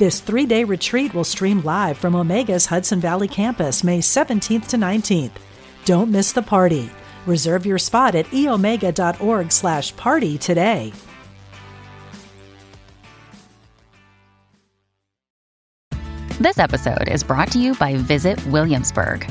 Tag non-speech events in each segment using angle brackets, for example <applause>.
This three day retreat will stream live from Omega's Hudson Valley campus May 17th to 19th. Don't miss the party. Reserve your spot at eomega.org slash party today. This episode is brought to you by Visit Williamsburg.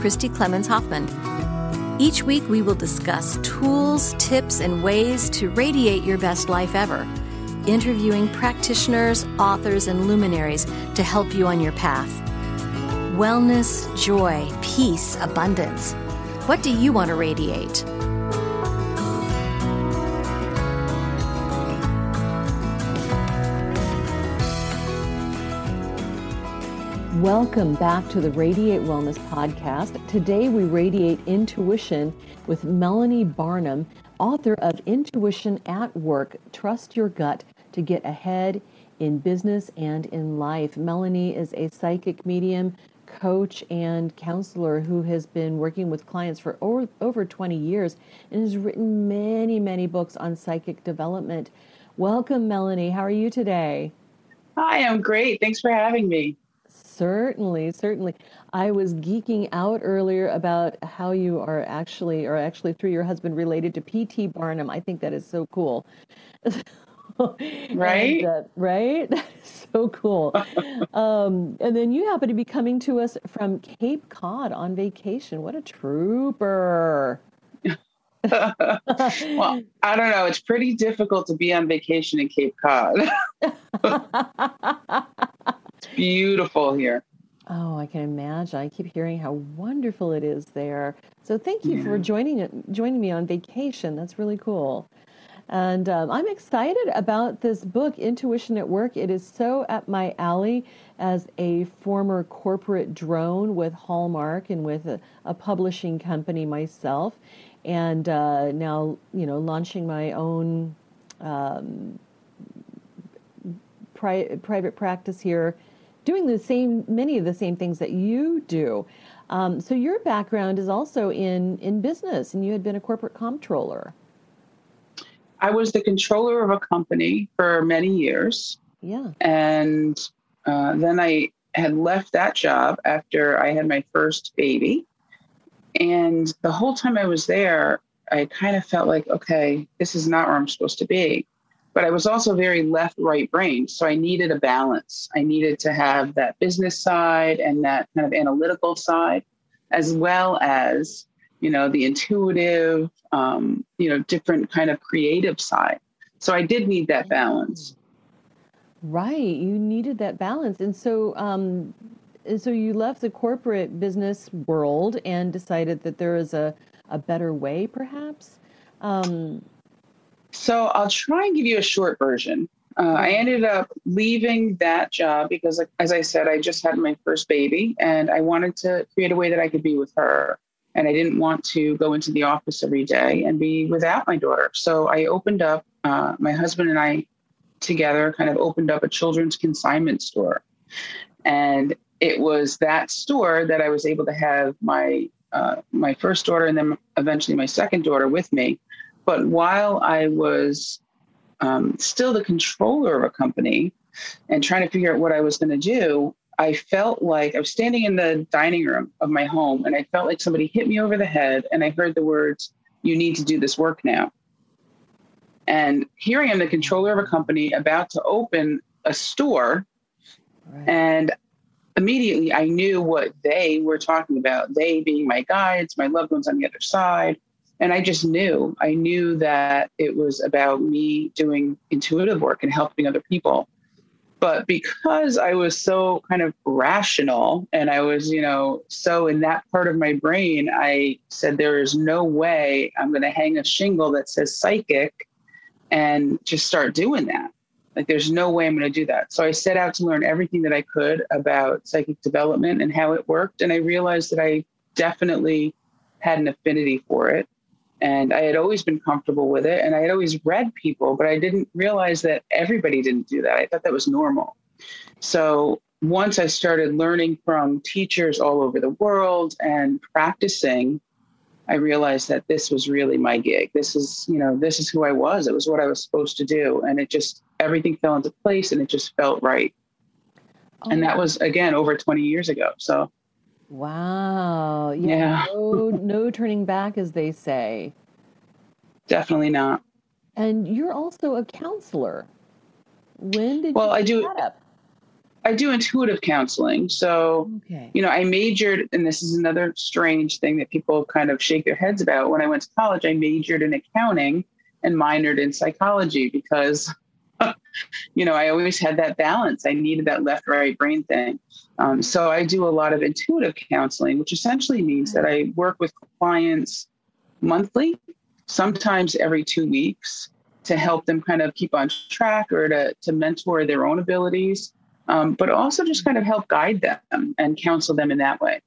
Christy Clemens Hoffman. Each week, we will discuss tools, tips, and ways to radiate your best life ever, interviewing practitioners, authors, and luminaries to help you on your path. Wellness, joy, peace, abundance. What do you want to radiate? Welcome back to the Radiate Wellness Podcast. Today we radiate intuition with Melanie Barnum, author of Intuition at Work Trust Your Gut to Get Ahead in Business and in Life. Melanie is a psychic medium, coach, and counselor who has been working with clients for over, over 20 years and has written many, many books on psychic development. Welcome, Melanie. How are you today? Hi, I'm great. Thanks for having me. Certainly, certainly. I was geeking out earlier about how you are actually, or actually through your husband, related to P.T. Barnum. I think that is so cool. <laughs> right? And, uh, right? <laughs> so cool. um, and then you happen to be coming to us from Cape Cod on vacation. What a trooper. <laughs> well, I don't know. It's pretty difficult to be on vacation in Cape Cod. It's beautiful here. Oh, I can imagine. I keep hearing how wonderful it is there. So thank you yeah. for joining joining me on vacation. That's really cool. And um, I'm excited about this book, Intuition at Work. It is so up my alley as a former corporate drone with Hallmark and with a, a publishing company myself and uh, now you know launching my own um, pri- private practice here, doing the same many of the same things that you do. Um, so your background is also in in business, and you had been a corporate comptroller. I was the controller of a company for many years. Yeah, and uh, then I had left that job after I had my first baby and the whole time I was there, I kind of felt like, okay, this is not where I'm supposed to be. But I was also very left right brain. So I needed a balance. I needed to have that business side and that kind of analytical side, as well as, you know, the intuitive, um, you know, different kind of creative side. So I did need that balance. Right. You needed that balance. And so, um, and so you left the corporate business world and decided that there is a, a better way, perhaps? Um, so I'll try and give you a short version. Uh, I ended up leaving that job because, as I said, I just had my first baby and I wanted to create a way that I could be with her. And I didn't want to go into the office every day and be without my daughter. So I opened up, uh, my husband and I together kind of opened up a children's consignment store. And it was that store that I was able to have my uh, my first daughter and then eventually my second daughter with me. But while I was um, still the controller of a company and trying to figure out what I was going to do, I felt like I was standing in the dining room of my home and I felt like somebody hit me over the head and I heard the words, You need to do this work now. And here I am, the controller of a company about to open a store. Right. And immediately I knew what they were talking about, they being my guides, my loved ones on the other side. And I just knew, I knew that it was about me doing intuitive work and helping other people. But because I was so kind of rational and I was, you know, so in that part of my brain, I said, there is no way I'm going to hang a shingle that says psychic and just start doing that. Like, there's no way I'm going to do that. So I set out to learn everything that I could about psychic development and how it worked. And I realized that I definitely had an affinity for it. And I had always been comfortable with it. And I had always read people, but I didn't realize that everybody didn't do that. I thought that was normal. So once I started learning from teachers all over the world and practicing, I realized that this was really my gig. This is, you know, this is who I was. It was what I was supposed to do. And it just, everything fell into place and it just felt right. Oh, and that was, again, over 20 years ago. So, wow. Yeah. No turning back, as they say. Definitely not. And you're also a counselor. When did well, I do. I do intuitive counseling. So, okay. you know, I majored, and this is another strange thing that people kind of shake their heads about. When I went to college, I majored in accounting and minored in psychology because, <laughs> you know, I always had that balance. I needed that left right brain thing. Um, so I do a lot of intuitive counseling, which essentially means that I work with clients monthly, sometimes every two weeks, to help them kind of keep on track or to, to mentor their own abilities um, but also just kind of help guide them and counsel them in that way.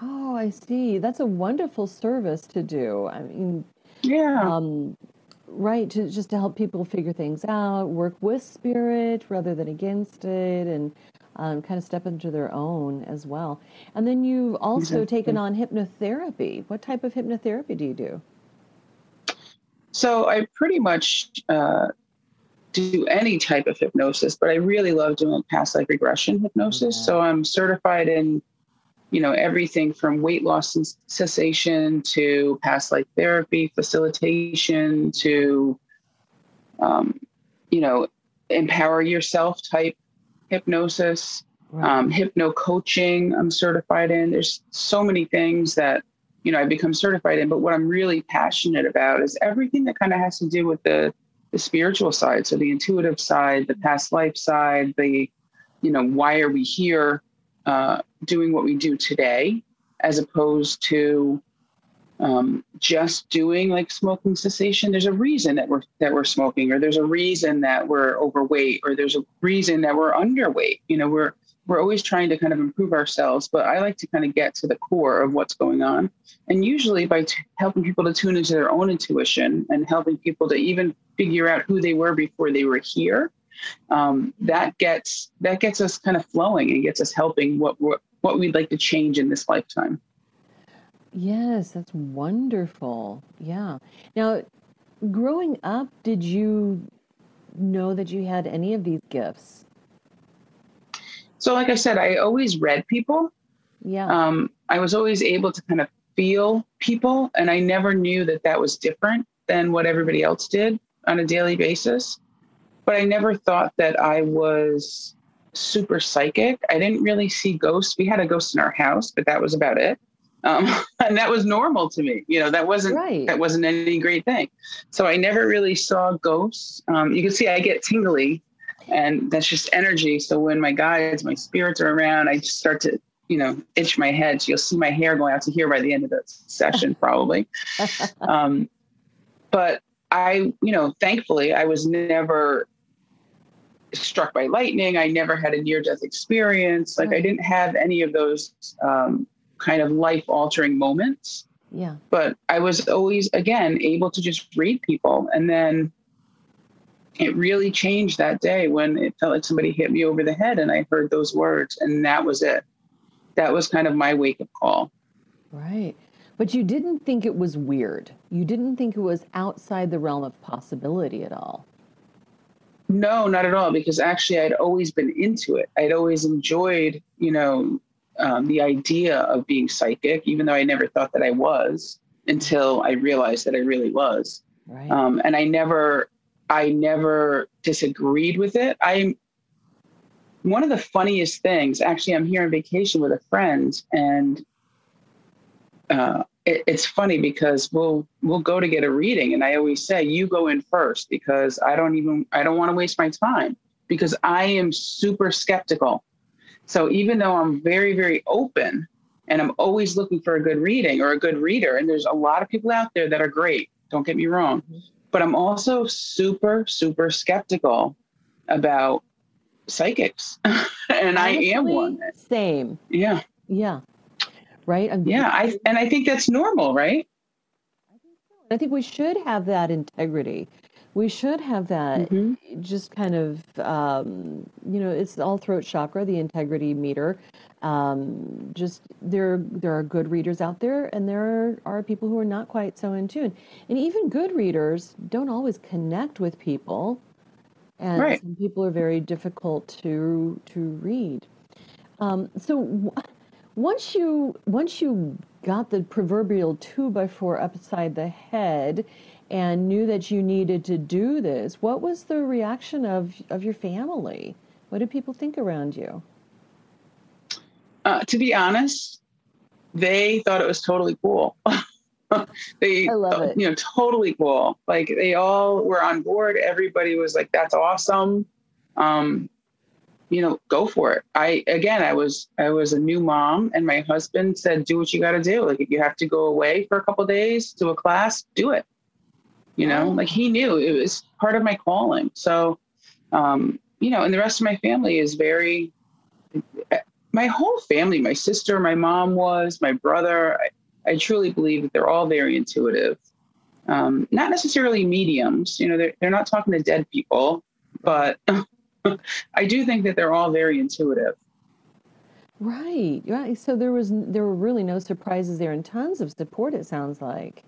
Oh, I see. That's a wonderful service to do. I mean, yeah. Um, right. To just to help people figure things out, work with spirit rather than against it, and um, kind of step into their own as well. And then you've also exactly. taken on hypnotherapy. What type of hypnotherapy do you do? So I pretty much uh, do any type of hypnosis, but I really love doing past life regression hypnosis. Yeah. So I'm certified in, you know, everything from weight loss and cessation to past life therapy, facilitation to, um, you know, empower yourself type hypnosis, um, hypno coaching. I'm certified in. There's so many things that you know I become certified in. But what I'm really passionate about is everything that kind of has to do with the the spiritual side so the intuitive side the past life side the you know why are we here uh, doing what we do today as opposed to um, just doing like smoking cessation there's a reason that we're that we're smoking or there's a reason that we're overweight or there's a reason that we're underweight you know we're we're always trying to kind of improve ourselves, but I like to kind of get to the core of what's going on. And usually by t- helping people to tune into their own intuition and helping people to even figure out who they were before they were here, um, that gets that gets us kind of flowing and gets us helping what what, what we'd like to change in this lifetime. Yes, that's wonderful. Yeah. Now, growing up, did you know that you had any of these gifts? So, like I said, I always read people. Yeah. Um, I was always able to kind of feel people, and I never knew that that was different than what everybody else did on a daily basis. But I never thought that I was super psychic. I didn't really see ghosts. We had a ghost in our house, but that was about it. Um, <laughs> and that was normal to me. You know, that wasn't right. that wasn't any great thing. So I never really saw ghosts. Um, you can see I get tingly and that's just energy. So when my guides, my spirits are around, I just start to, you know, itch my head. So you'll see my hair going out to here by the end of the session, <laughs> probably. um, but I, you know, thankfully, I was never struck by lightning. I never had a near death experience. Like right. I didn't have any of those um, kind of life altering moments. Yeah. But I was always, again, able to just read people. And then it really changed that day when it felt like somebody hit me over the head and I heard those words and that was it. That was kind of my wake up call. Right. But you didn't think it was weird. You didn't think it was outside the realm of possibility at all. No, not at all, because actually I'd always been into it. I'd always enjoyed, you know, um, the idea of being psychic, even though I never thought that I was until I realized that I really was. Right. Um, and I never I never disagreed with it. I'm one of the funniest things, actually, I'm here on vacation with a friend, and uh, it, it's funny because we'll we'll go to get a reading, and I always say, "You go in first because I don't even I don't want to waste my time because I am super skeptical. So even though I'm very very open, and I'm always looking for a good reading or a good reader, and there's a lot of people out there that are great. Don't get me wrong, mm-hmm. but I'm also super super skeptical about psychics, <laughs> and Honestly, I am one. Same. Yeah. Yeah. Right. I'm, yeah. I and I think that's normal, right? I think we should have that integrity. We should have that mm-hmm. just kind of, um, you know, it's all throat chakra, the integrity meter. Um, just there, there are good readers out there, and there are people who are not quite so in tune. And even good readers don't always connect with people and right. some people are very difficult to to read. Um, so w- once you once you got the proverbial two by four upside the head and knew that you needed to do this, what was the reaction of of your family? What did people think around you? Uh, to be honest, they thought it was totally cool. <laughs> they, I love it. you know, totally cool. Like they all were on board. Everybody was like, "That's awesome." Um, you know, go for it. I again, I was I was a new mom, and my husband said, "Do what you got to do. Like if you have to go away for a couple days to a class, do it." You know, oh. like he knew it was part of my calling. So, um, you know, and the rest of my family is very. My whole family, my sister, my mom was, my brother. I, I truly believe that they're all very intuitive. Um, not necessarily mediums, you know, they're, they're not talking to dead people, but <laughs> I do think that they're all very intuitive. Right, right. So there was there were really no surprises there, and tons of support. It sounds like.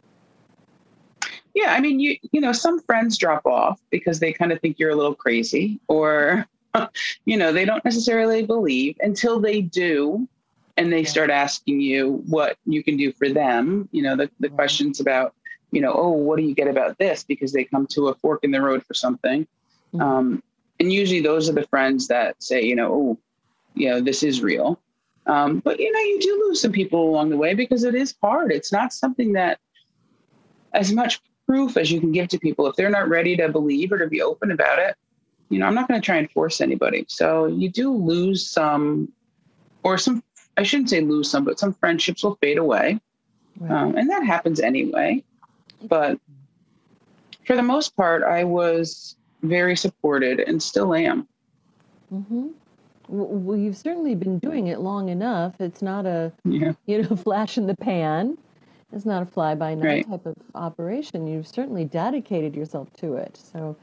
Yeah, I mean, you you know, some friends drop off because they kind of think you're a little crazy, or <laughs> you know, they don't necessarily believe until they do, and they start asking you what you can do for them. You know, the, the right. questions about, you know, oh, what do you get about this? Because they come to a fork in the road for something. Mm-hmm. Um, and usually those are the friends that say, you know, oh, you know, this is real. Um, but, you know, you do lose some people along the way because it is hard. It's not something that, as much proof as you can give to people, if they're not ready to believe or to be open about it, you know, I'm not going to try and force anybody. So you do lose some, or some I shouldn't say lose some, but some friendships will fade away. Right. Um, and that happens anyway. But for the most part, I was very supported and still am. Mm-hmm. Well, you've certainly been doing it long enough. It's not a yeah. you know <laughs> flash in the pan. It's not a fly by night right. type of operation. You've certainly dedicated yourself to it. So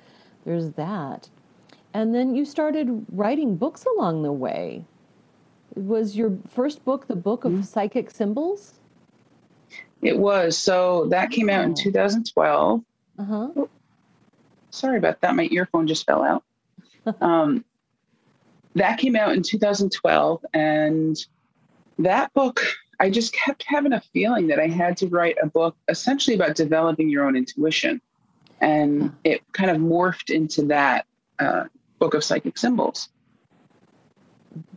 there's that. And then you started writing books along the way was your first book the book of mm-hmm. psychic symbols? It was. So that came out in 2012. Uh-huh. Oh, sorry about that. My earphone just fell out. <laughs> um, that came out in 2012. And that book, I just kept having a feeling that I had to write a book essentially about developing your own intuition. And it kind of morphed into that uh, book of psychic symbols.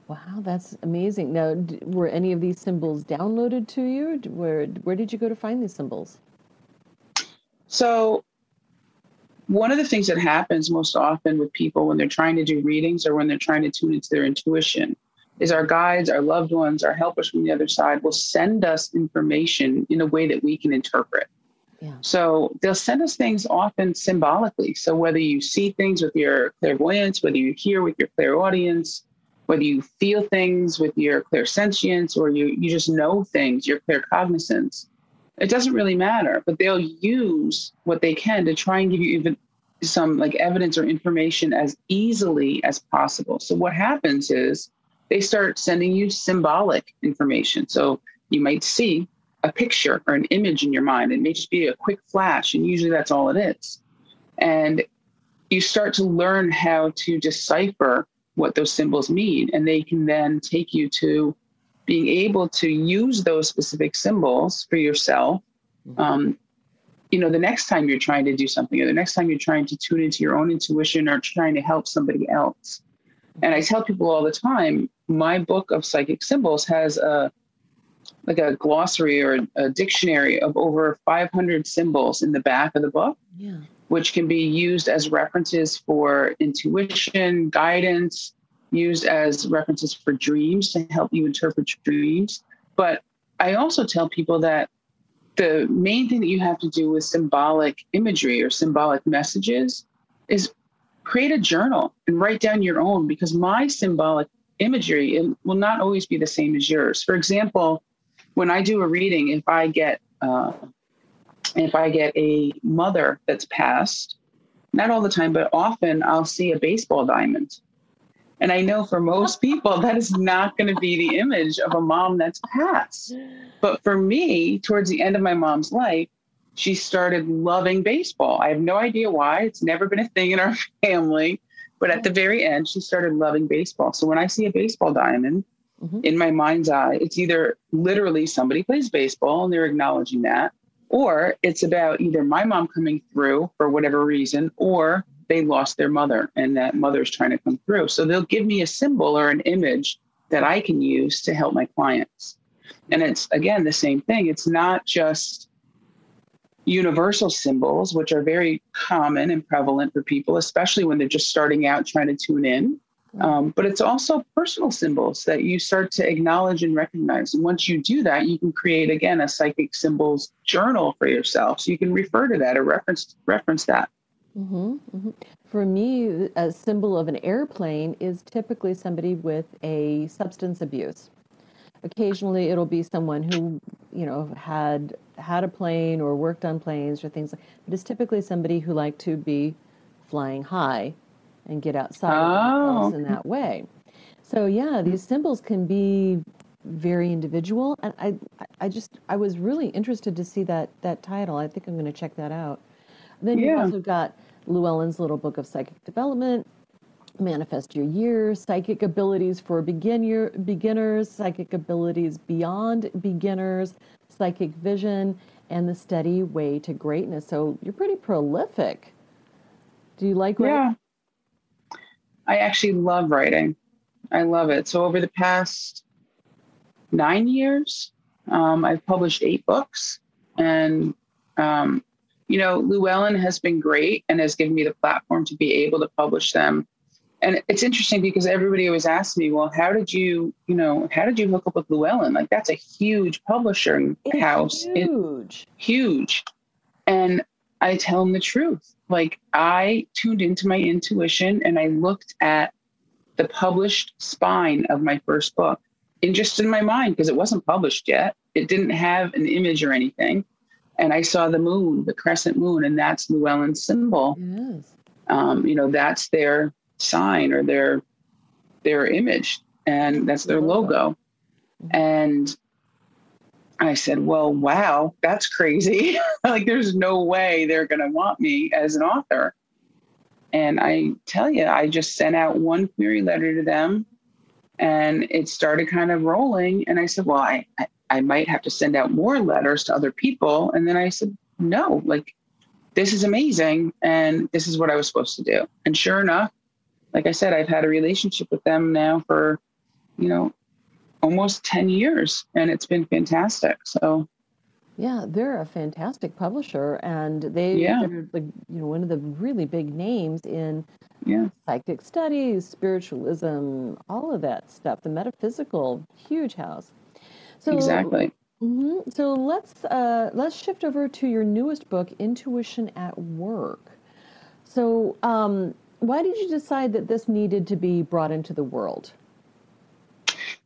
Wow, that's amazing. Now, were any of these symbols downloaded to you? Where where did you go to find these symbols? So, one of the things that happens most often with people when they're trying to do readings or when they're trying to tune into their intuition is our guides, our loved ones, our helpers from the other side will send us information in a way that we can interpret. Yeah. So they'll send us things often symbolically. So whether you see things with your clairvoyance, whether you hear with your clairaudience, whether you feel things with your clairsentience or you, you just know things, your claircognizance, it doesn't really matter. But they'll use what they can to try and give you even some like evidence or information as easily as possible. So what happens is they start sending you symbolic information. So you might see a picture or an image in your mind. It may just be a quick flash, and usually that's all it is. And you start to learn how to decipher what those symbols mean. And they can then take you to being able to use those specific symbols for yourself. Mm-hmm. Um, you know, the next time you're trying to do something, or the next time you're trying to tune into your own intuition or trying to help somebody else. And I tell people all the time, my book of psychic symbols has a like a glossary or a dictionary of over 500 symbols in the back of the book, yeah. which can be used as references for intuition, guidance, used as references for dreams to help you interpret dreams. But I also tell people that the main thing that you have to do with symbolic imagery or symbolic messages is create a journal and write down your own because my symbolic imagery will not always be the same as yours. For example, when I do a reading, if I get uh, if I get a mother that's passed, not all the time, but often I'll see a baseball diamond. And I know for most <laughs> people, that is not going to be the image of a mom that's passed. But for me, towards the end of my mom's life, she started loving baseball. I have no idea why. It's never been a thing in our <laughs> family. But at the very end, she started loving baseball. So when I see a baseball diamond mm-hmm. in my mind's eye, it's either literally somebody plays baseball and they're acknowledging that, or it's about either my mom coming through for whatever reason, or they lost their mother and that mother's trying to come through. So they'll give me a symbol or an image that I can use to help my clients. And it's again the same thing. It's not just universal symbols, which are very common and prevalent for people, especially when they're just starting out trying to tune in. Um, but it's also personal symbols that you start to acknowledge and recognize. And once you do that, you can create again a psychic symbols journal for yourself. So you can refer to that or reference reference that. Mm-hmm, mm-hmm. For me, a symbol of an airplane is typically somebody with a substance abuse. Occasionally, it'll be someone who, you know, had had a plane or worked on planes or things. Like, but it's typically somebody who liked to be flying high and get outside oh. in that way. So yeah, these symbols can be very individual, and I, I just, I was really interested to see that that title. I think I'm going to check that out. Then yeah. you also got Llewellyn's little book of psychic development, manifest your year, psychic abilities for beginner beginners, psychic abilities beyond beginners, psychic vision, and the steady way to greatness. So you're pretty prolific. Do you like writing? Yeah. I actually love writing. I love it. So over the past nine years, um, I've published eight books, and um, you know, Llewellyn has been great and has given me the platform to be able to publish them and it's interesting because everybody always asks me, well, how did you, you know, how did you hook up with Llewellyn? Like that's a huge publishing it's house. Huge. Huge. And I tell them the truth. Like I tuned into my intuition and I looked at the published spine of my first book in just in my mind because it wasn't published yet. It didn't have an image or anything. And I saw the moon, the crescent moon, and that's Llewellyn's symbol. Yes. Um, you know, that's their sign or their their image and that's their logo. Mm-hmm. And i said well wow that's crazy. <laughs> Like there's no way they're going to want me as an author. And i tell you i just sent out one query letter to them and it started kind of rolling. And i said well i i, I might have to send out more letters to other people. And then i said no like this is amazing and this is what i was supposed to do. And sure enough like I said, I've had a relationship with them now for, you know, almost 10 years and it's been fantastic. So, yeah, they're a fantastic publisher and they, yeah. they're like, you know, one of the really big names in yeah. psychic studies, spiritualism, all of that stuff, the metaphysical, huge house. So, exactly. Mm-hmm. So let's uh, let's shift over to your newest book, Intuition at Work. So um, why did you decide that this needed to be brought into the world?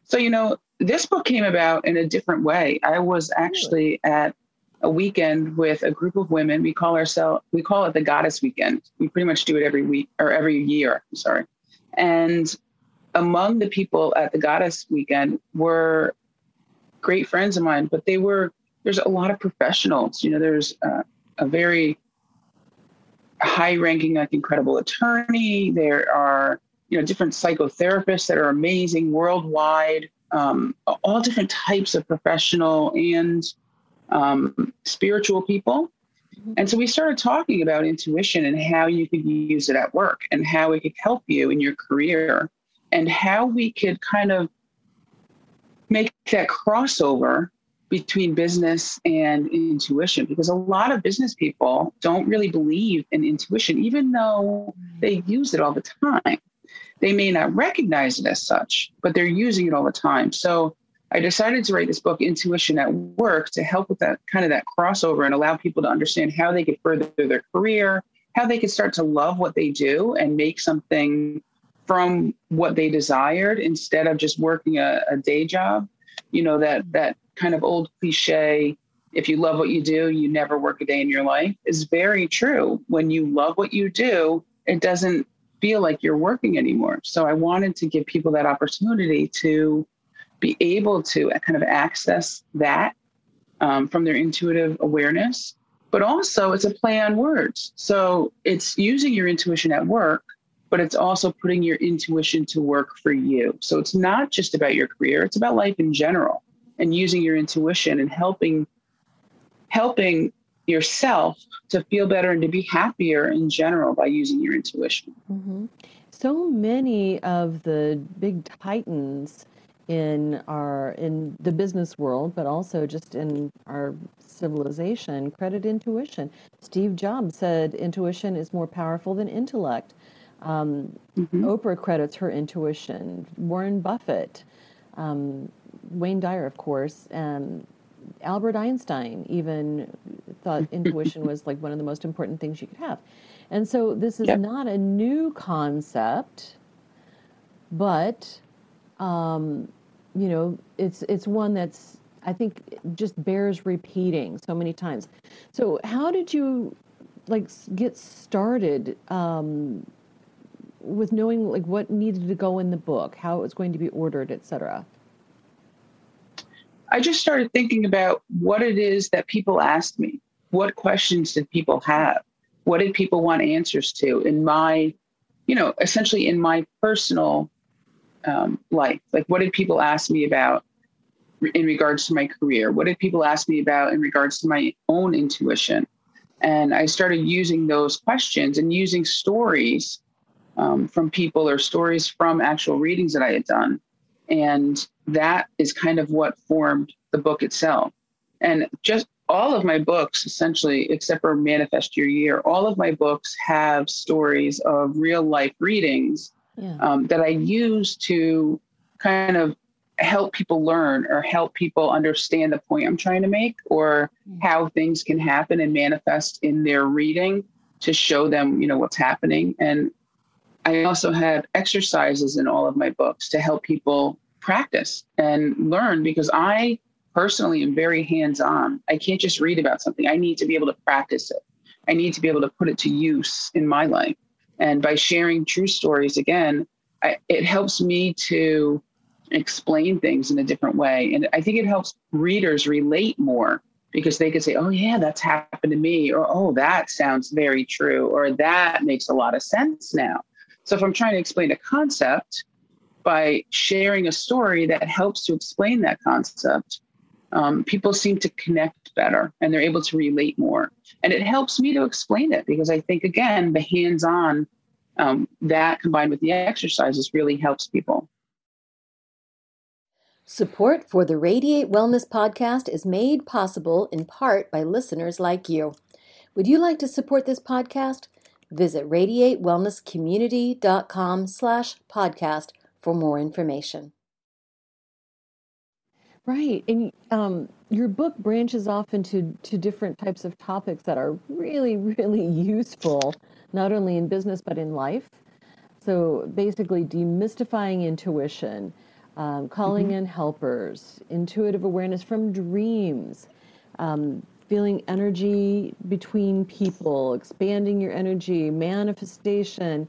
So, you know, this book came about in a different way. I was actually at a weekend with a group of women. We call ourselves we call it the Goddess Weekend. We pretty much do it every week or every year. I'm sorry. And among the people at the Goddess Weekend were great friends of mine, but they were there's a lot of professionals. You know, there's uh, a very high ranking, like incredible attorney. There are, you know, different psychotherapists that are amazing worldwide, um, all different types of professional and um, spiritual people. Mm-hmm. And so we started talking about intuition and how you could use it at work and how it could help you in your career. and how we could kind of make that crossover between business and intuition because a lot of business people don't really believe in intuition, even though they use it all the time. They may not recognize it as such, but they're using it all the time. So I decided to write this book, Intuition at Work, to help with that kind of that crossover and allow people to understand how they could further their career, how they could start to love what they do and make something from what they desired instead of just working a, a day job. You know, that that kind of old cliche, if you love what you do, you never work a day in your life is very true. When you love what you do, it doesn't feel like you're working anymore. So I wanted to give people that opportunity to be able to kind of access that um, from their intuitive awareness. But also, it's a play on words. So it's using your intuition at work, but it's also putting your intuition to work for you. So it's not just about your career, it's about life in general and using your intuition and helping helping yourself to feel better and to be happier in general by using your intuition. Mm-hmm. So many of the big titans in our in the business world, but also just in our civilization, credit intuition. Steve Jobs said intuition is more powerful than intellect. Um, mm-hmm. Oprah credits her intuition. Warren Buffett, um, Wayne Dyer, of course, and Albert Einstein even thought <laughs> intuition was like one of the most important things you could have. And so this is yep. not a new concept, but um, you know, it's it's one that's I think just bears repeating so many times. So how did you like get started um, with knowing like what needed to go in the book, how it was going to be ordered, etc. I just started thinking about what it is that people asked me. What questions did people have? What did people want answers to in my, you know, essentially in my personal um, life? Like, what did people ask me about in regards to my career? What did people ask me about in regards to my own intuition? And I started using those questions and using stories um, from people or stories from actual readings that I had done. And that is kind of what formed the book itself. And just all of my books, essentially, except for Manifest Your Year, all of my books have stories of real life readings yeah. um, that I use to kind of help people learn or help people understand the point I'm trying to make or mm. how things can happen and manifest in their reading to show them, you know, what's happening. And I also have exercises in all of my books to help people practice and learn because I personally am very hands on. I can't just read about something, I need to be able to practice it. I need to be able to put it to use in my life. And by sharing true stories, again, I, it helps me to explain things in a different way. And I think it helps readers relate more because they could say, oh, yeah, that's happened to me, or oh, that sounds very true, or that makes a lot of sense now. So if I'm trying to explain a concept by sharing a story that helps to explain that concept, um, people seem to connect better and they're able to relate more. And it helps me to explain it because I think, again, the hands on um, that combined with the exercises really helps people. Support for the Radiate Wellness podcast is made possible in part by listeners like you. Would you like to support this podcast? Visit radiatewellnesscommunity.com slash podcast for more information. Right. And um, your book branches off into to different types of topics that are really, really useful, not only in business, but in life. So basically, demystifying intuition, um, calling mm-hmm. in helpers, intuitive awareness from dreams, um, feeling energy between people, expanding your energy, manifestation,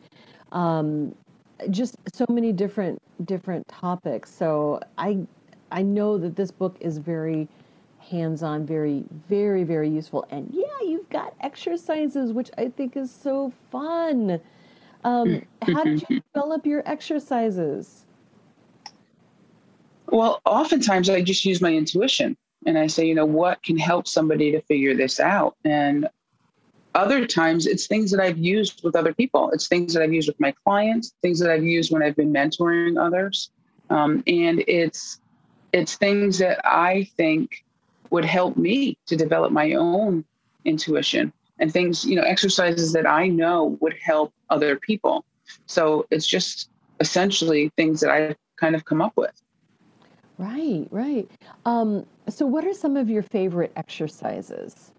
um, just so many different different topics. So I I know that this book is very hands-on, very very very useful. And yeah, you've got exercises, which I think is so fun. Um, <laughs> how did you develop your exercises? Well, oftentimes I just use my intuition and I say, you know, what can help somebody to figure this out? And other times it's things that I've used with other people. It's things that I've used with my clients, things that I've used when I've been mentoring others. Um, and it's it's things that I think would help me to develop my own intuition and things, you know, exercises that I know would help other people. So it's just essentially things that I've kind of come up with. Right, right. Um, so, what are some of your favorite exercises?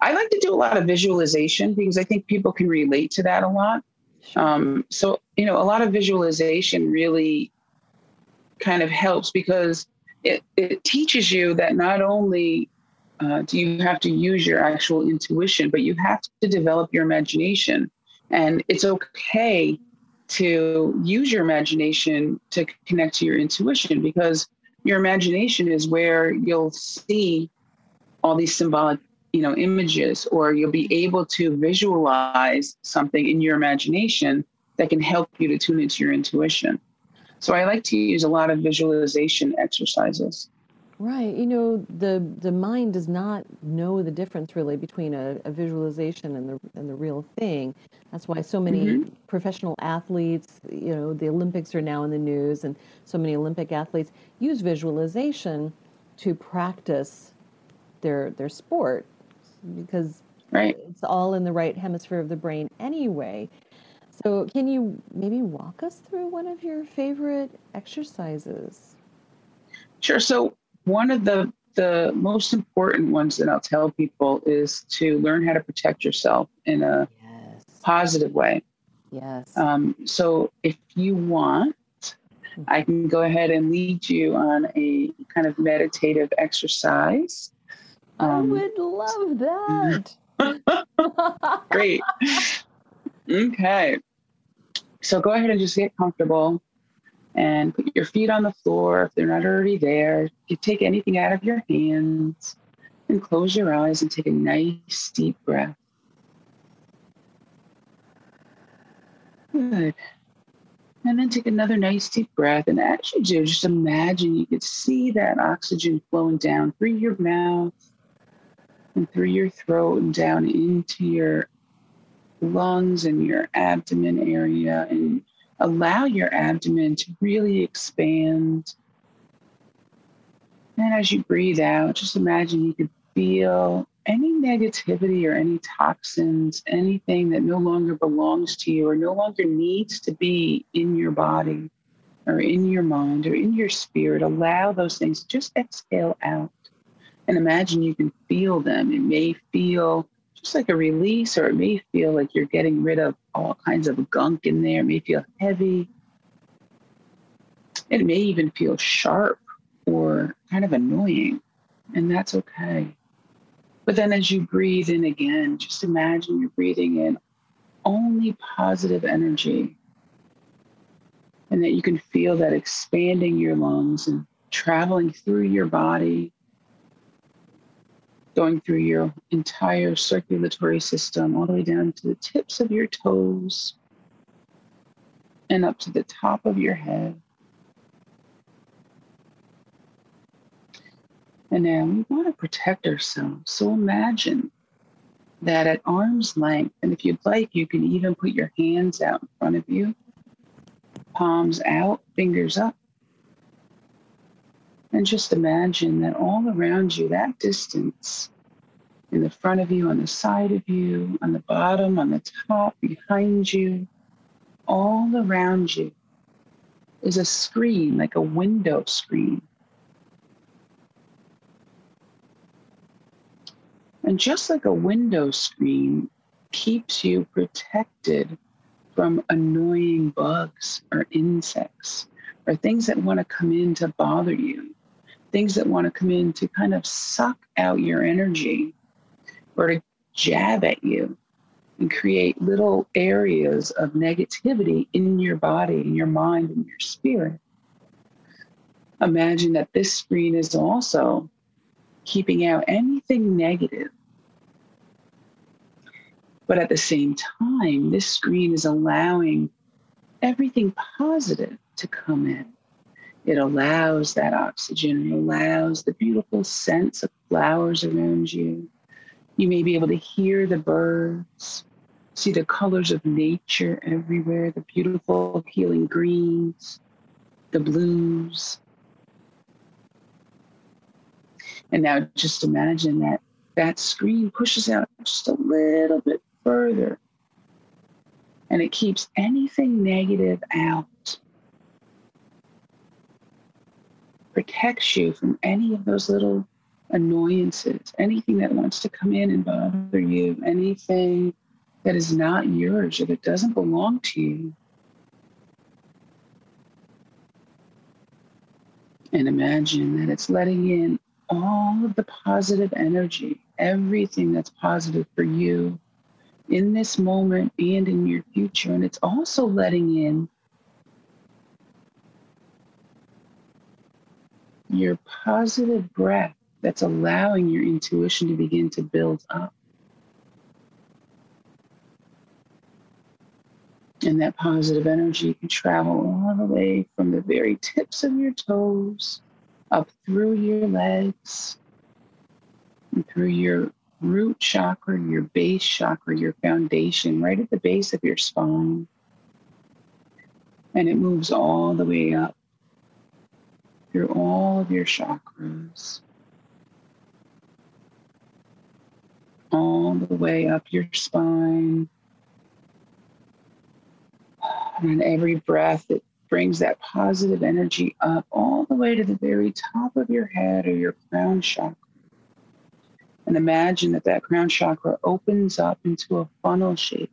I like to do a lot of visualization because I think people can relate to that a lot. Um, so, you know, a lot of visualization really kind of helps because it, it teaches you that not only uh, do you have to use your actual intuition, but you have to develop your imagination. And it's okay to use your imagination to connect to your intuition because your imagination is where you'll see all these symbolic you know images or you'll be able to visualize something in your imagination that can help you to tune into your intuition. So i like to use a lot of visualization exercises Right. You know, the the mind does not know the difference really between a, a visualization and the and the real thing. That's why so many mm-hmm. professional athletes, you know, the Olympics are now in the news and so many Olympic athletes use visualization to practice their their sport because right. it's all in the right hemisphere of the brain anyway. So, can you maybe walk us through one of your favorite exercises? Sure. So, one of the the most important ones that I'll tell people is to learn how to protect yourself in a yes. positive way. Yes. Um, so if you want, mm-hmm. I can go ahead and lead you on a kind of meditative exercise. Um, I would love that. <laughs> Great. <laughs> okay. So go ahead and just get comfortable and put your feet on the floor if they're not already there. You take anything out of your hands and close your eyes and take a nice deep breath. Good. And then take another nice deep breath. And as you do, just imagine you could see that oxygen flowing down through your mouth and through your throat and down into your lungs and your abdomen area and allow your abdomen to really expand. And as you breathe out, just imagine you could feel any negativity or any toxins, anything that no longer belongs to you or no longer needs to be in your body or in your mind or in your spirit. Allow those things, just exhale out and imagine you can feel them. It may feel just like a release, or it may feel like you're getting rid of all kinds of gunk in there. It may feel heavy. It may even feel sharp or kind of annoying, and that's okay. But then as you breathe in again, just imagine you're breathing in only positive energy and that you can feel that expanding your lungs and traveling through your body going through your entire circulatory system, all the way down to the tips of your toes and up to the top of your head. And now we want to protect ourselves. So imagine that at arm's length, and if you'd like, you can even put your hands out in front of you, palms out, fingers up. And just imagine that all around you, that distance, in the front of you, on the side of you, on the bottom, on the top, behind you, all around you, is a screen, like a window screen. And just like a window screen keeps you protected from annoying bugs or insects or things that want to come in to bother you things that want to come in to kind of suck out your energy or to jab at you and create little areas of negativity in your body, in your mind, in your spirit. Imagine that this screen is also keeping out anything negative. But at the same time, this screen is allowing everything positive to come in. It allows that oxygen, it allows the beautiful scents of flowers around you. You may be able to hear the birds, see the colors of nature everywhere, the beautiful healing greens, the blues. And now just imagine that that screen pushes out just a little bit further and it keeps anything negative out. Protects you from any of those little annoyances, anything that wants to come in and bother you, anything that is not yours or that doesn't belong to you. And imagine that it's letting in all of the positive energy, everything that's positive for you in this moment and in your future. And it's also letting in your positive breath that's allowing your intuition to begin to build up. And that positive energy can travel all the way from the very tips of your toes up through your legs and through your root chakra, your base chakra, your foundation, right at the base of your spine. And it moves all the way up through all of your chakras, all the way up your spine. And every breath, it brings that positive energy up all the way to the very top of your head or your crown chakra. And imagine that that crown chakra opens up into a funnel shape.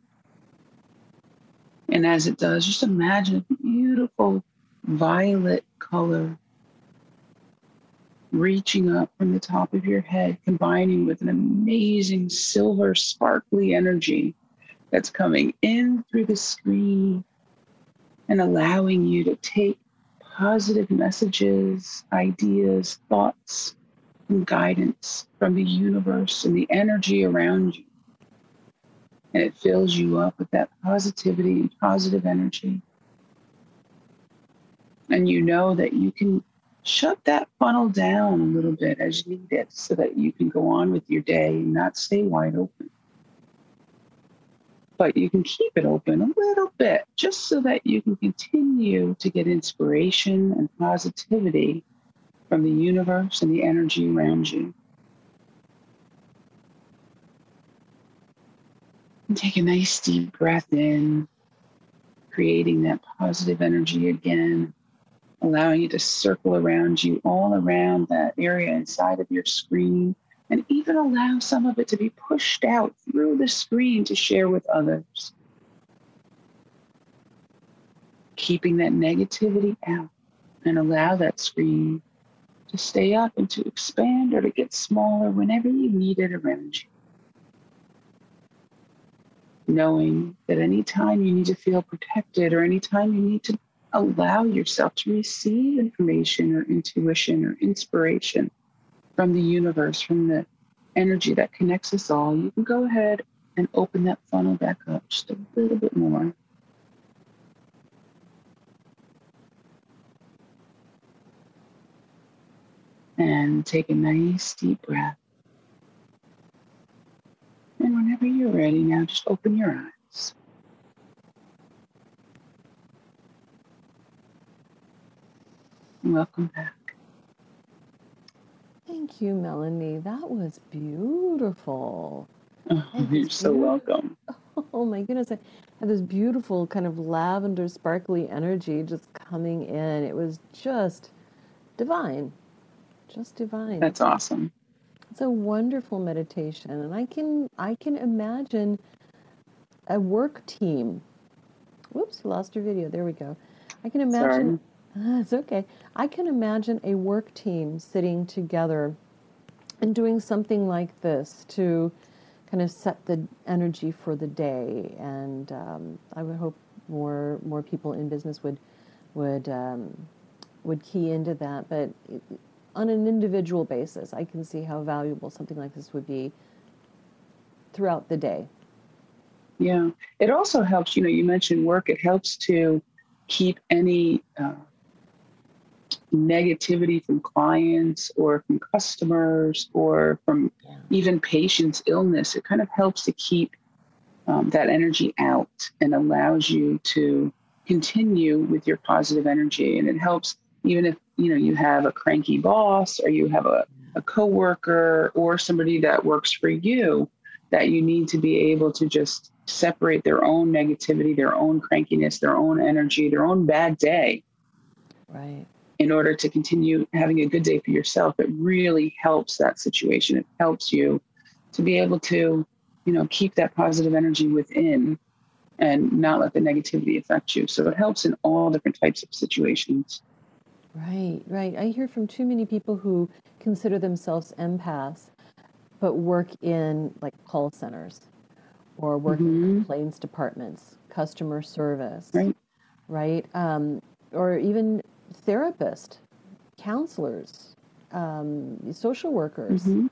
And as it does, just imagine a beautiful violet color reaching up from the top of your head, combining with an amazing silver, sparkly energy that's coming in through the screen and allowing you to take positive messages, ideas, thoughts, and guidance from the universe and the energy around you. And it fills you up with that positivity and positive energy. And you know that you can shut that funnel down a little bit as you need it so that you can go on with your day and not stay wide open. But you can keep it open a little bit just so that you can continue to get inspiration and positivity from the universe and the energy around you. And take a nice deep breath in, creating that positive energy again, allowing it to circle around you, all around that area inside of your screen, and even allow some of it to be pushed out through the screen to share with others. Keeping that negativity out and allow that screen to stay up and to expand or to get smaller whenever you need it around you. Knowing that anytime you need to feel protected or anytime you need to allow yourself to receive information or intuition or inspiration from the universe, from the energy that connects us all, you can go ahead and open that funnel back up just a little bit more. And take a nice deep breath. And whenever you're ready, now just open your eyes. Welcome back. Thank you, Melanie. That was beautiful. Oh, you're so welcome. <laughs> Oh my goodness. I had this beautiful kind of lavender sparkly energy just coming in. It was just divine just divine. That's awesome. It's a wonderful meditation, and I can I can imagine a work team. Whoops, lost your video. There we go. I can imagine. Uh, it's okay. I can imagine a work team sitting together and doing something like this to kind of set the energy for the day. And um, I would hope more more people in business would would um, would key into that. But on an individual basis, I can see how valuable something like this would be throughout the day. Yeah. It also helps, you know, you mentioned work, it helps to keep any uh, negativity from clients or from customers or from yeah. even patients' illness, it kind of helps to keep um, that energy out and allows you to continue with your positive energy. And it helps even if you know you have a cranky boss or you have a, a coworker or somebody that works for you that you need to be able to just separate their own negativity, their own crankiness, their own energy, their own bad day. Right. In order to continue having a good day for yourself, it really helps that situation. It helps you to be able to, you know, keep that positive energy within and not let the negativity affect you. So it helps in all different types of situations. Right, right. I hear from too many people who consider themselves empaths, but work in like call centers or work mm-hmm. in complaints departments, customer service, right? Right, um, or even therapists, counselors, um, social workers mm-hmm.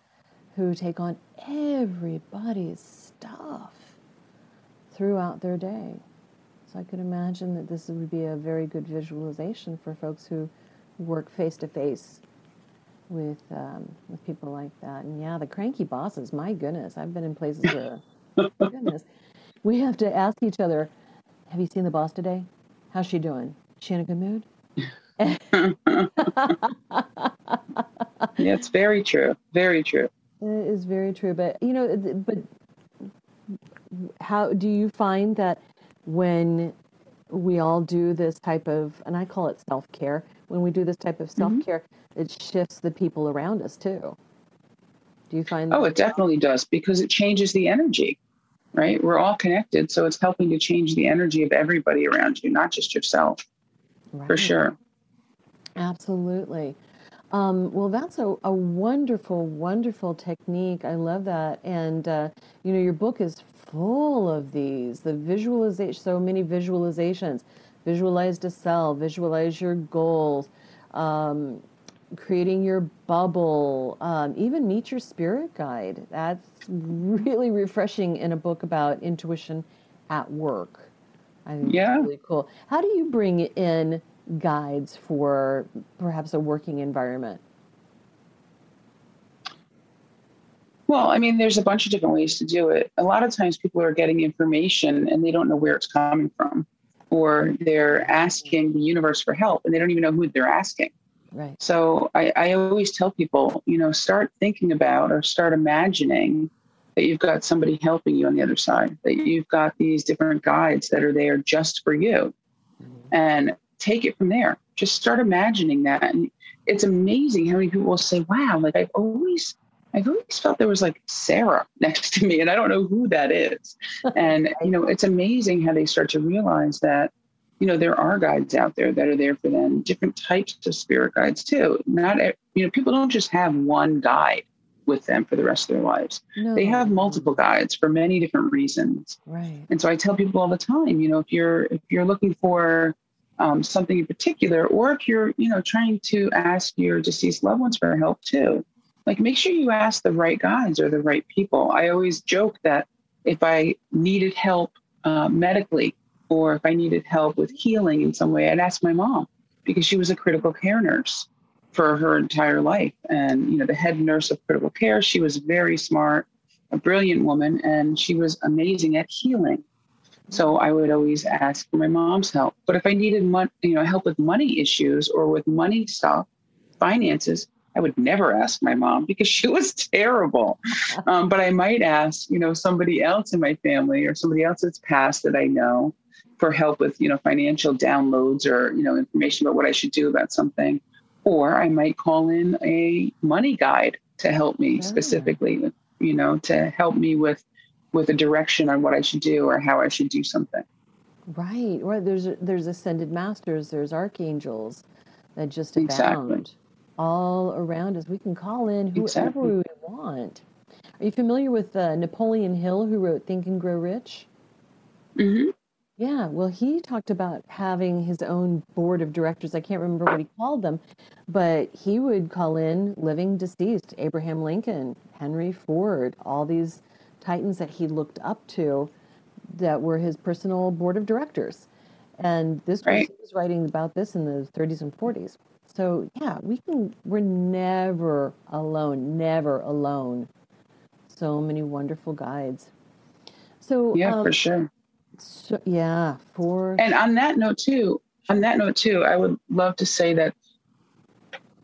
who take on everybody's stuff throughout their day. So I could imagine that this would be a very good visualization for folks who work face to face with um, with people like that. And yeah, the cranky bosses. My goodness, I've been in places where, goodness, we have to ask each other, "Have you seen the boss today? How's she doing? She in a good mood?" <laughs> yeah, it's very true. Very true. It is very true. But you know, but how do you find that when we all do this type of, and I call it self care, when we do this type of self care, mm-hmm. it shifts the people around us too. Do you find? Oh, it definitely does because it changes the energy, right? We're all connected. So it's helping to change the energy of everybody around you, not just yourself, right. for sure. Absolutely. Um, well, that's a, a wonderful, wonderful technique. I love that. And, uh, you know, your book is full of these, the visualization, so many visualizations. Visualize to sell, visualize your goals, um, creating your bubble, um, even meet your spirit guide. That's really refreshing in a book about intuition at work. I think yeah. really cool. How do you bring in guides for perhaps a working environment? Well, I mean, there's a bunch of different ways to do it. A lot of times people are getting information and they don't know where it's coming from, or they're asking the universe for help and they don't even know who they're asking. Right. So I, I always tell people, you know, start thinking about or start imagining that you've got somebody helping you on the other side, that you've got these different guides that are there just for you. Mm-hmm. And take it from there. Just start imagining that. And it's amazing how many people will say, wow, like I've always I've always felt there was like Sarah next to me, and I don't know who that is. <laughs> And, you know, it's amazing how they start to realize that, you know, there are guides out there that are there for them, different types of spirit guides too. Not, you know, people don't just have one guide with them for the rest of their lives. No. They have multiple guides for many different reasons. Right. And so I tell people all the time, you know, if you're if you're looking for um, something in particular, or if you're, you know, trying to ask your deceased loved ones for help too, like make sure you ask the right guides or the right people. I always joke that if I needed help uh, medically or if I needed help with healing in some way, I'd ask my mom because she was a critical care nurse for her entire life. And, you know, the head nurse of critical care, she was very smart, a brilliant woman, and she was amazing at healing. So I would always ask for my mom's help. But if I needed, mon- you know, help with money issues or with money stuff, finances, I would never ask my mom <laughs> because she was terrible. <laughs> Um, but I might ask, you know, somebody else in my family or somebody else that's passed that I know for help with, you know, financial downloads or, you know, information about what I should do about something. Or I might call in a money guide to help me oh. specifically, you know, to help me with with a direction on what I should do or how I should do something. Right. Right. There's there's ascended masters. There's archangels that just abound. Exactly all around us. We can call in whoever exactly. we want. Are you familiar with uh, Napoleon Hill, who wrote Think and Grow Rich? Mm-hmm. Yeah, well, he talked about having his own board of directors. I can't remember what he called them, but he would call in living deceased Abraham Lincoln, Henry Ford, all these titans that he looked up to that were his personal board of directors. And this right. was, was writing about this in the 30s and 40s. So yeah, we can. We're never alone. Never alone. So many wonderful guides. So yeah, um, for sure. So, yeah, for and on that note too. On that note too, I would love to say that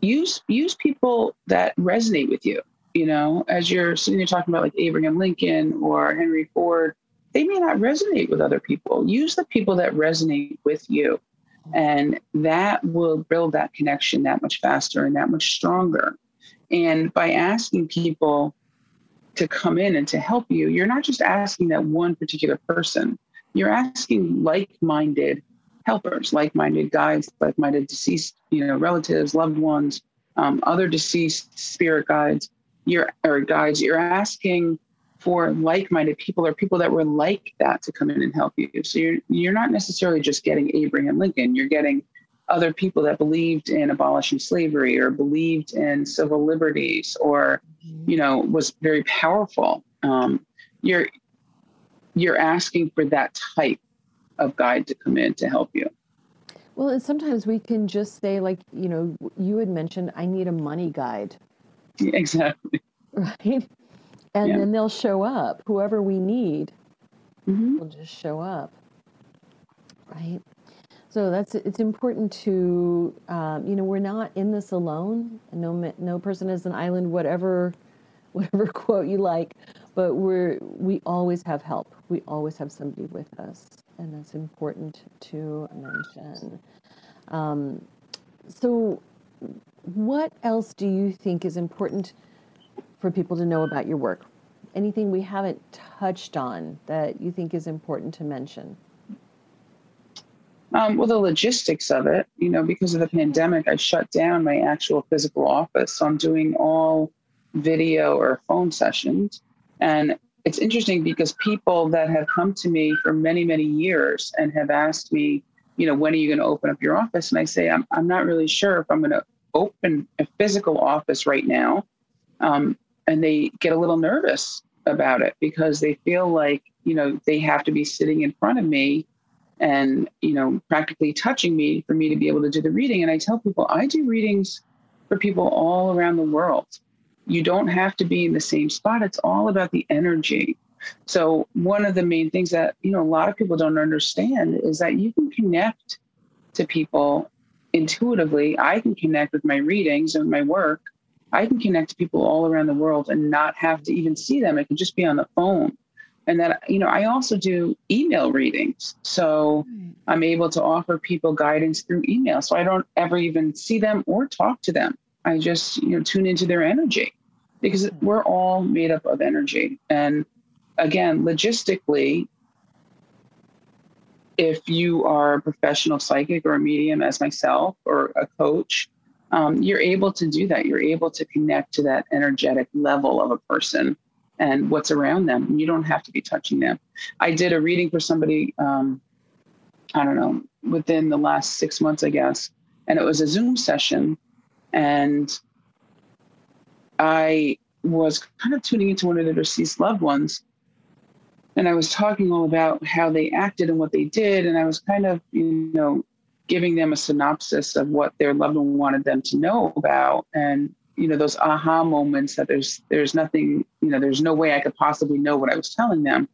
use use people that resonate with you. You know, as you're sitting there talking about like Abraham Lincoln or Henry Ford, they may not resonate with other people. Use the people that resonate with you. And that will build that connection that much faster and that much stronger. And by asking people to come in and to help you, you're not just asking that one particular person, you're asking like minded helpers, like minded guides, like minded deceased, you know, relatives, loved ones, um, other deceased spirit guides, you're, or guides. You're asking for like-minded people or people that were like that to come in and help you. So you're you're not necessarily just getting Abraham Lincoln. You're getting other people that believed in abolishing slavery or believed in civil liberties or you know was very powerful. Um, you're you're asking for that type of guide to come in to help you. Well, and sometimes we can just say, like, you know, you had mentioned, I need a money guide. <laughs> Exactly. Right and yeah. then they'll show up. Whoever we need mm-hmm. will just show up, right? So that's it's important to um, you know we're not in this alone. No no person is an island. Whatever <laughs> whatever quote you like, but we're we always have help. We always have somebody with us, and that's important to mention. Um, so, what else do you think is important? for people to know about your work? Anything we haven't touched on that you think is important to mention? Um, well, the logistics of it, you know, because of the pandemic, I shut down my actual physical office. So I'm doing all video or phone sessions. And it's interesting because people that have come to me for many, many years and have asked me, you know, when are you going to open up your office? And I say, I'm, I'm not really sure if I'm going to open a physical office right now. Um, and they get a little nervous about it because they feel like you know they have to be sitting in front of me and you know practically touching me for me to be able to do the reading and i tell people i do readings for people all around the world you don't have to be in the same spot it's all about the energy so one of the main things that you know a lot of people don't understand is that you can connect to people intuitively i can connect with my readings and my work I can connect to people all around the world and not have to even see them. It can just be on the phone. And then, you know, I also do email readings. So hmm. I'm able to offer people guidance through email. So I don't ever even see them or talk to them. I just, you know, tune into their energy because hmm. we're all made up of energy. And again, logistically, if you are a professional psychic or a medium as myself or a coach, um, you're able to do that. You're able to connect to that energetic level of a person and what's around them. You don't have to be touching them. I did a reading for somebody, um, I don't know, within the last six months, I guess, and it was a Zoom session. And I was kind of tuning into one of their deceased loved ones. And I was talking all about how they acted and what they did. And I was kind of, you know, giving them a synopsis of what their loved one wanted them to know about and you know those aha moments that there's there's nothing you know there's no way i could possibly know what i was telling them.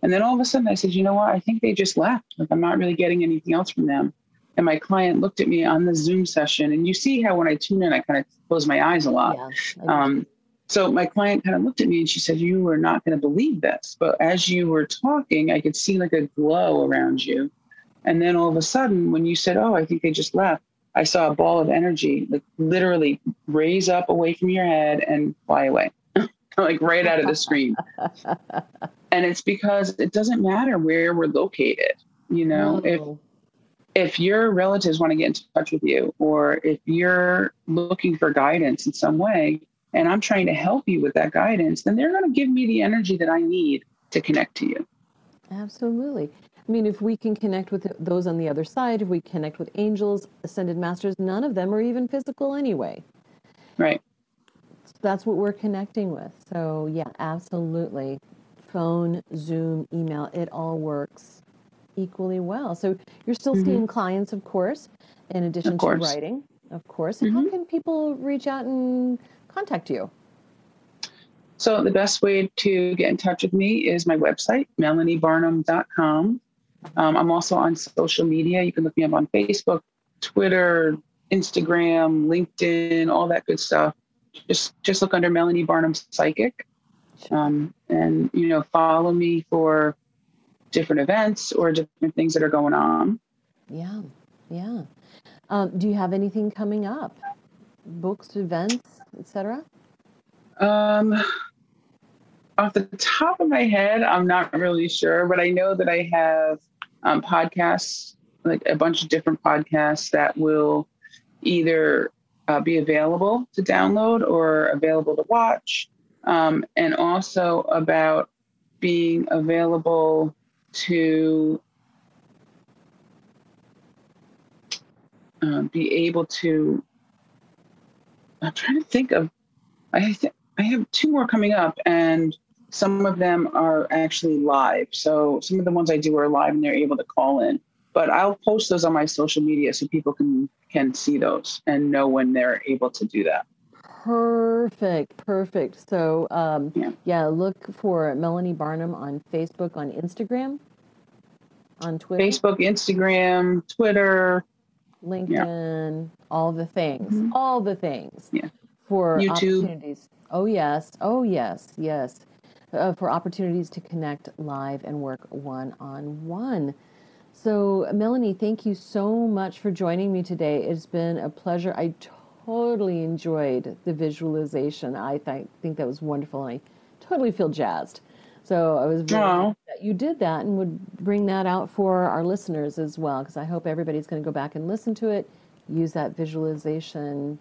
And then all of a sudden i said you know what? I think they just left. Like i'm not really getting anything else from them. And my client looked at me on the zoom session and you see how when i tune in i kind of close my eyes a lot. Yeah, um, so my client kind of looked at me and she said you are not going to believe this but as you were talking i could see like a glow around you and then all of a sudden, when you said, "Oh, I think they just left," I saw a ball of energy, like literally raise up away from your head and fly away, <laughs> like right out of the screen. <laughs> and it's because it doesn't matter where we're located. You know, if if your relatives want to get in touch with you, or if you're looking for guidance in some way, and I'm trying to help you with that guidance, then they're going to give me the energy that I need to connect to you. Absolutely. I mean, if we can connect with those on the other side, if we connect with angels, ascended masters, none of them are even physical anyway. Right. That's what we're connecting with. So, yeah, absolutely. Phone, Zoom, email, it all works equally well. So, you're still mm-hmm. seeing clients, of course, in addition of to writing. Of course. Mm-hmm. How can people reach out and contact you? So the best way to get in touch with me is my website, melaniebarnum.com. Um, I'm also on social media. You can look me up on Facebook, Twitter, Instagram, LinkedIn, all that good stuff. Just just look under Melanie Barnum Psychic, um, and you know follow me for different events or different things that are going on. Yeah, yeah. Um, do you have anything coming up? Books, events, etc. Um, off the top of my head, I'm not really sure, but I know that I have um, podcasts, like a bunch of different podcasts that will either uh, be available to download or available to watch, um, and also about being available to uh, be able to. I'm trying to think of. I th- I have two more coming up, and some of them are actually live. So some of the ones I do are live, and they're able to call in. But I'll post those on my social media so people can can see those and know when they're able to do that. Perfect, perfect. So um, yeah. yeah, look for Melanie Barnum on Facebook, on Instagram, on Twitter, Facebook, Instagram, Twitter, LinkedIn, yeah. all the things, mm-hmm. all the things. Yeah. For YouTube. opportunities. Oh yes, oh yes, yes. Uh, for opportunities to connect live and work one on one. So, Melanie, thank you so much for joining me today. It's been a pleasure. I totally enjoyed the visualization. I th- think that was wonderful, and I totally feel jazzed. So I was very that you did that and would bring that out for our listeners as well, because I hope everybody's going to go back and listen to it. Use that visualization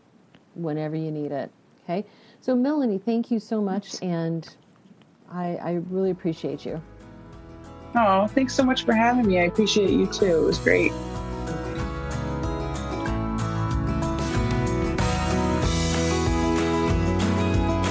whenever you need it. Okay. So Melanie, thank you so much, and I, I really appreciate you. Oh, thanks so much for having me. I appreciate you too. It was great.